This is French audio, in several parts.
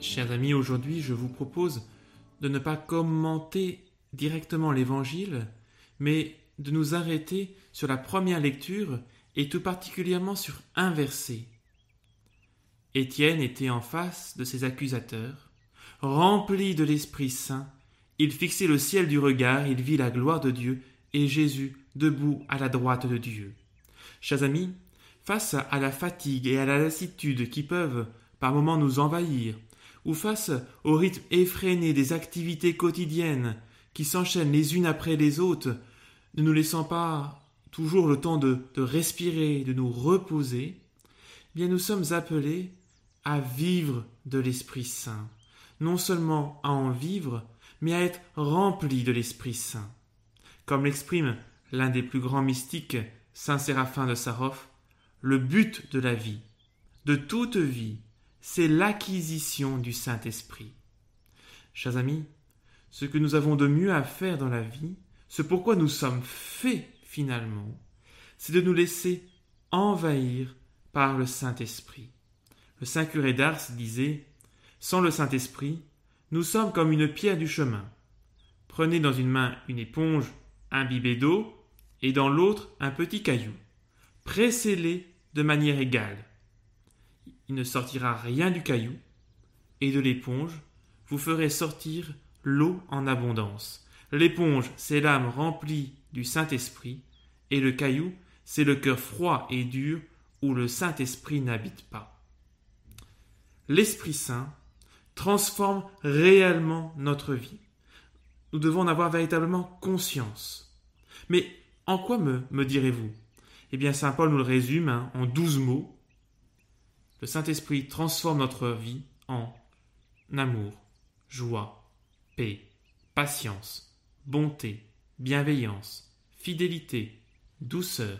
Chers amis, aujourd'hui je vous propose de ne pas commenter directement l'Évangile, mais de nous arrêter sur la première lecture et tout particulièrement sur un verset. Étienne était en face de ses accusateurs. Rempli de l'Esprit Saint, il fixait le ciel du regard, il vit la gloire de Dieu et Jésus debout à la droite de Dieu. Chers amis, face à la fatigue et à la lassitude qui peuvent par moments nous envahir, ou face au rythme effréné des activités quotidiennes qui s'enchaînent les unes après les autres, ne nous laissant pas toujours le temps de, respirer, de nous reposer, eh bien nous sommes appelés à vivre de l'Esprit Saint, non seulement à en vivre, mais à être remplis de l'Esprit Saint. Comme l'exprime l'un des plus grands mystiques, Saint Séraphin de Sarov, le but de la vie, de toute vie, c'est l'acquisition du Saint-Esprit. Chers amis, ce que nous avons de mieux à faire dans la vie, ce pourquoi nous sommes faits finalement, c'est de nous laisser envahir par le Saint-Esprit. Le Saint curé d'Ars disait Sans le Saint-Esprit, nous sommes comme une pierre du chemin. Prenez dans une main une éponge imbibée d'eau et dans l'autre un petit caillou. Pressez-les de manière égale. Il ne sortira rien du caillou, et de l'éponge, vous ferez sortir l'eau en abondance. L'éponge, c'est l'âme remplie du Saint-Esprit, et le caillou, c'est le cœur froid et dur où le Saint-Esprit n'habite pas. L'Esprit Saint transforme réellement notre vie. Nous devons en avoir véritablement conscience. Mais en quoi me, direz-vous? Eh bien, Saint Paul nous le résume hein, en douze mots. Le Saint-Esprit transforme notre vie en amour, joie, paix, patience, bonté, bienveillance, fidélité, douceur,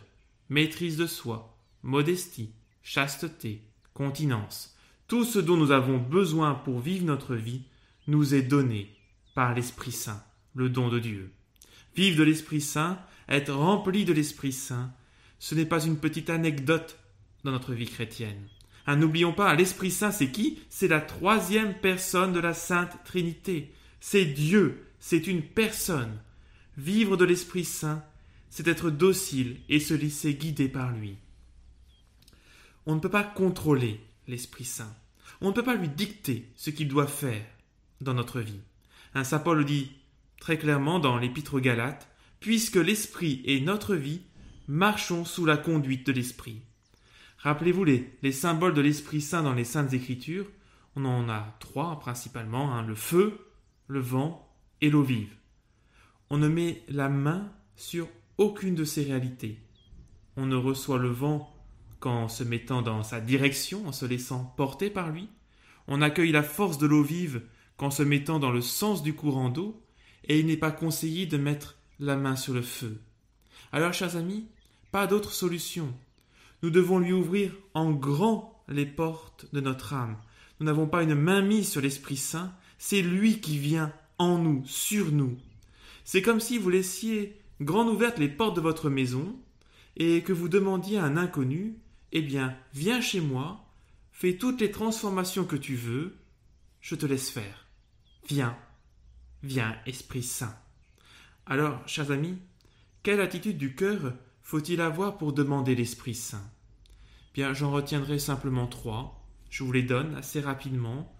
maîtrise de soi, modestie, chasteté, continence. Tout ce dont nous avons besoin pour vivre notre vie nous est donné par l'Esprit Saint, le don de Dieu. Vivre de l'Esprit Saint, être rempli de l'Esprit Saint, ce n'est pas une petite anecdote dans notre vie chrétienne. Hein, n'oublions pas, l'Esprit Saint, c'est qui? C'est la troisième personne de la Sainte Trinité. C'est Dieu, c'est une personne. Vivre de l'Esprit Saint, c'est être docile et se laisser guider par lui. On ne peut pas contrôler l'Esprit Saint. On ne peut pas lui dicter ce qu'il doit faire dans notre vie. Un Saint Paul le dit très clairement dans l'Épître aux Galates, puisque l'Esprit est notre vie, marchons sous la conduite de l'Esprit. Rappelez-vous les, les, symboles de l'Esprit Saint dans les Saintes Écritures. On en a trois principalement, hein, le feu, le vent et l'eau vive. On ne met la main sur aucune de ces réalités. On ne reçoit le vent qu'en se mettant dans sa direction, en se laissant porter par lui. On accueille la force de l'eau vive qu'en se mettant dans le sens du courant d'eau, et il n'est pas conseillé de mettre la main sur le feu. Alors, chers amis, pas d'autre solution. Nous devons lui ouvrir en grand les portes de notre âme. Nous n'avons pas une main mise sur l'Esprit Saint, c'est lui qui vient en nous, sur nous. C'est comme si vous laissiez grande ouvertes les portes de votre maison et que vous demandiez à un inconnu Eh bien, viens chez moi, fais toutes les transformations que tu veux, je te laisse faire. Viens, viens, Esprit Saint. Alors, chers amis, quelle attitude du cœur faut-il avoir pour demander l'Esprit Saint? Bien, j'en retiendrai simplement trois. Je vous les donne assez rapidement,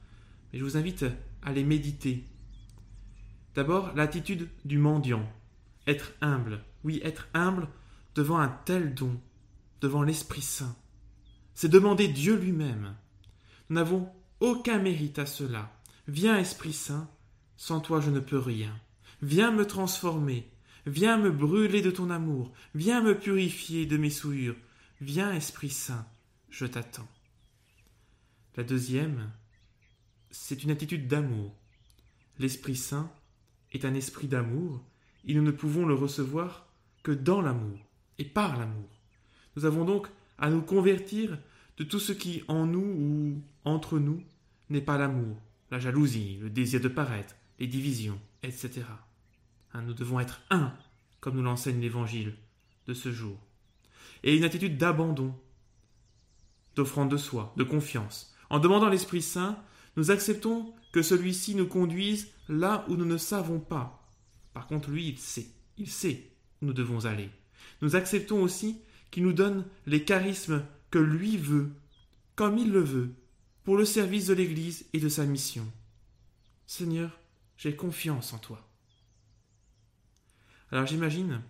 mais je vous invite à les méditer. D'abord, l'attitude du mendiant. Être humble. Oui, être humble devant un tel don, devant l'Esprit Saint. C'est demander Dieu lui-même. Nous n'avons aucun mérite à cela. Viens, Esprit Saint, sans toi je ne peux rien. Viens me transformer, viens me brûler de ton amour, viens me purifier de mes souillures. Viens, Esprit Saint, je t'attends. La deuxième, c'est une attitude d'amour. L'Esprit Saint est un esprit d'amour, et nous ne pouvons le recevoir que dans l'amour et par l'amour. Nous avons donc à nous convertir de tout ce qui en nous ou entre nous n'est pas l'amour, la jalousie, le désir de paraître, les divisions, etc. Hein, nous devons être un, comme nous l'enseigne l'Évangile de ce jour. Et une attitude d'abandon, d'offrande de soi, de confiance. En demandant l'Esprit Saint, Nous acceptons que celui-ci nous conduise là où nous ne savons pas. Par contre, lui, il sait, il sait où nous devons aller. Nous acceptons aussi qu'il nous donne les charismes que lui veut, comme il le veut, pour le service de l'Église et de sa mission. Seigneur, j'ai confiance en toi. Alors j'imagine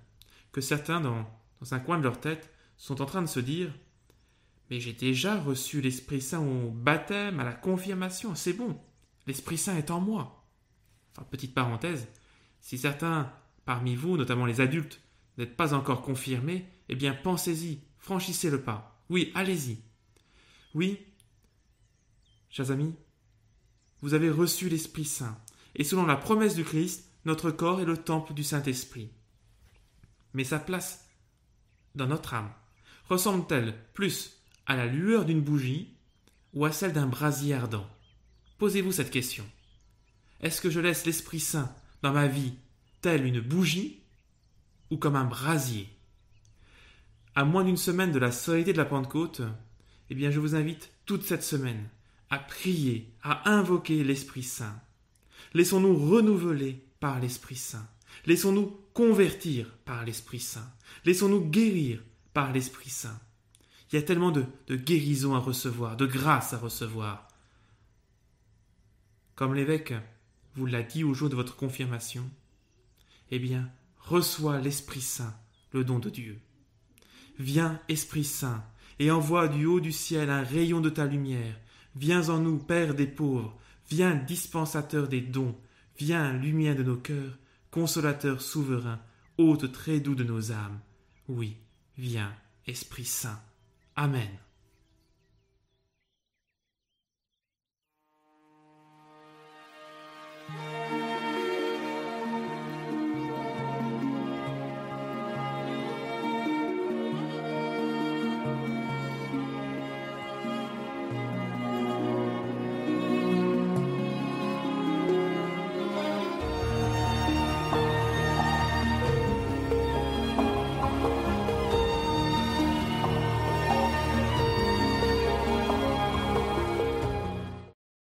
que certains, dans, un coin de leur tête, sont en train de se dire Mais j'ai déjà reçu l'Esprit Saint au baptême, à la confirmation, c'est bon, l'Esprit Saint est en moi. Petite parenthèse, si certains parmi vous, notamment les adultes, n'êtes pas encore confirmés, eh bien pensez-y, franchissez le pas. Oui, allez-y. Oui, chers amis, vous avez reçu l'Esprit Saint, et selon la promesse du Christ, notre corps est le temple du Saint-Esprit. Mais sa place dans notre âme ressemble-t-elle plus à la lueur d'une bougie ou à celle d'un brasier ardent? Posez-vous cette question. Est-ce que je laisse l'Esprit Saint dans ma vie telle une bougie ou comme un brasier? À moins d'une semaine de la solidité de la Pentecôte, eh bien je vous invite toute cette semaine à prier, à invoquer l'Esprit Saint. Laissons-nous renouveler par l'Esprit Saint. Laissons-nous convertir par l'Esprit Saint. Laissons-nous guérir par l'Esprit Saint. Il y a tellement de, de guérison à recevoir, de grâce à recevoir. Comme l'évêque vous l'a dit au jour de votre confirmation, eh bien, reçois l'Esprit Saint, le don de Dieu. Viens, Esprit Saint, et envoie du haut du ciel un rayon de ta lumière Viens en nous, Père des pauvres, viens dispensateur des dons, viens lumière de nos cœurs, consolateur souverain, hôte très doux de nos âmes. Oui, viens, Esprit Saint. Amen.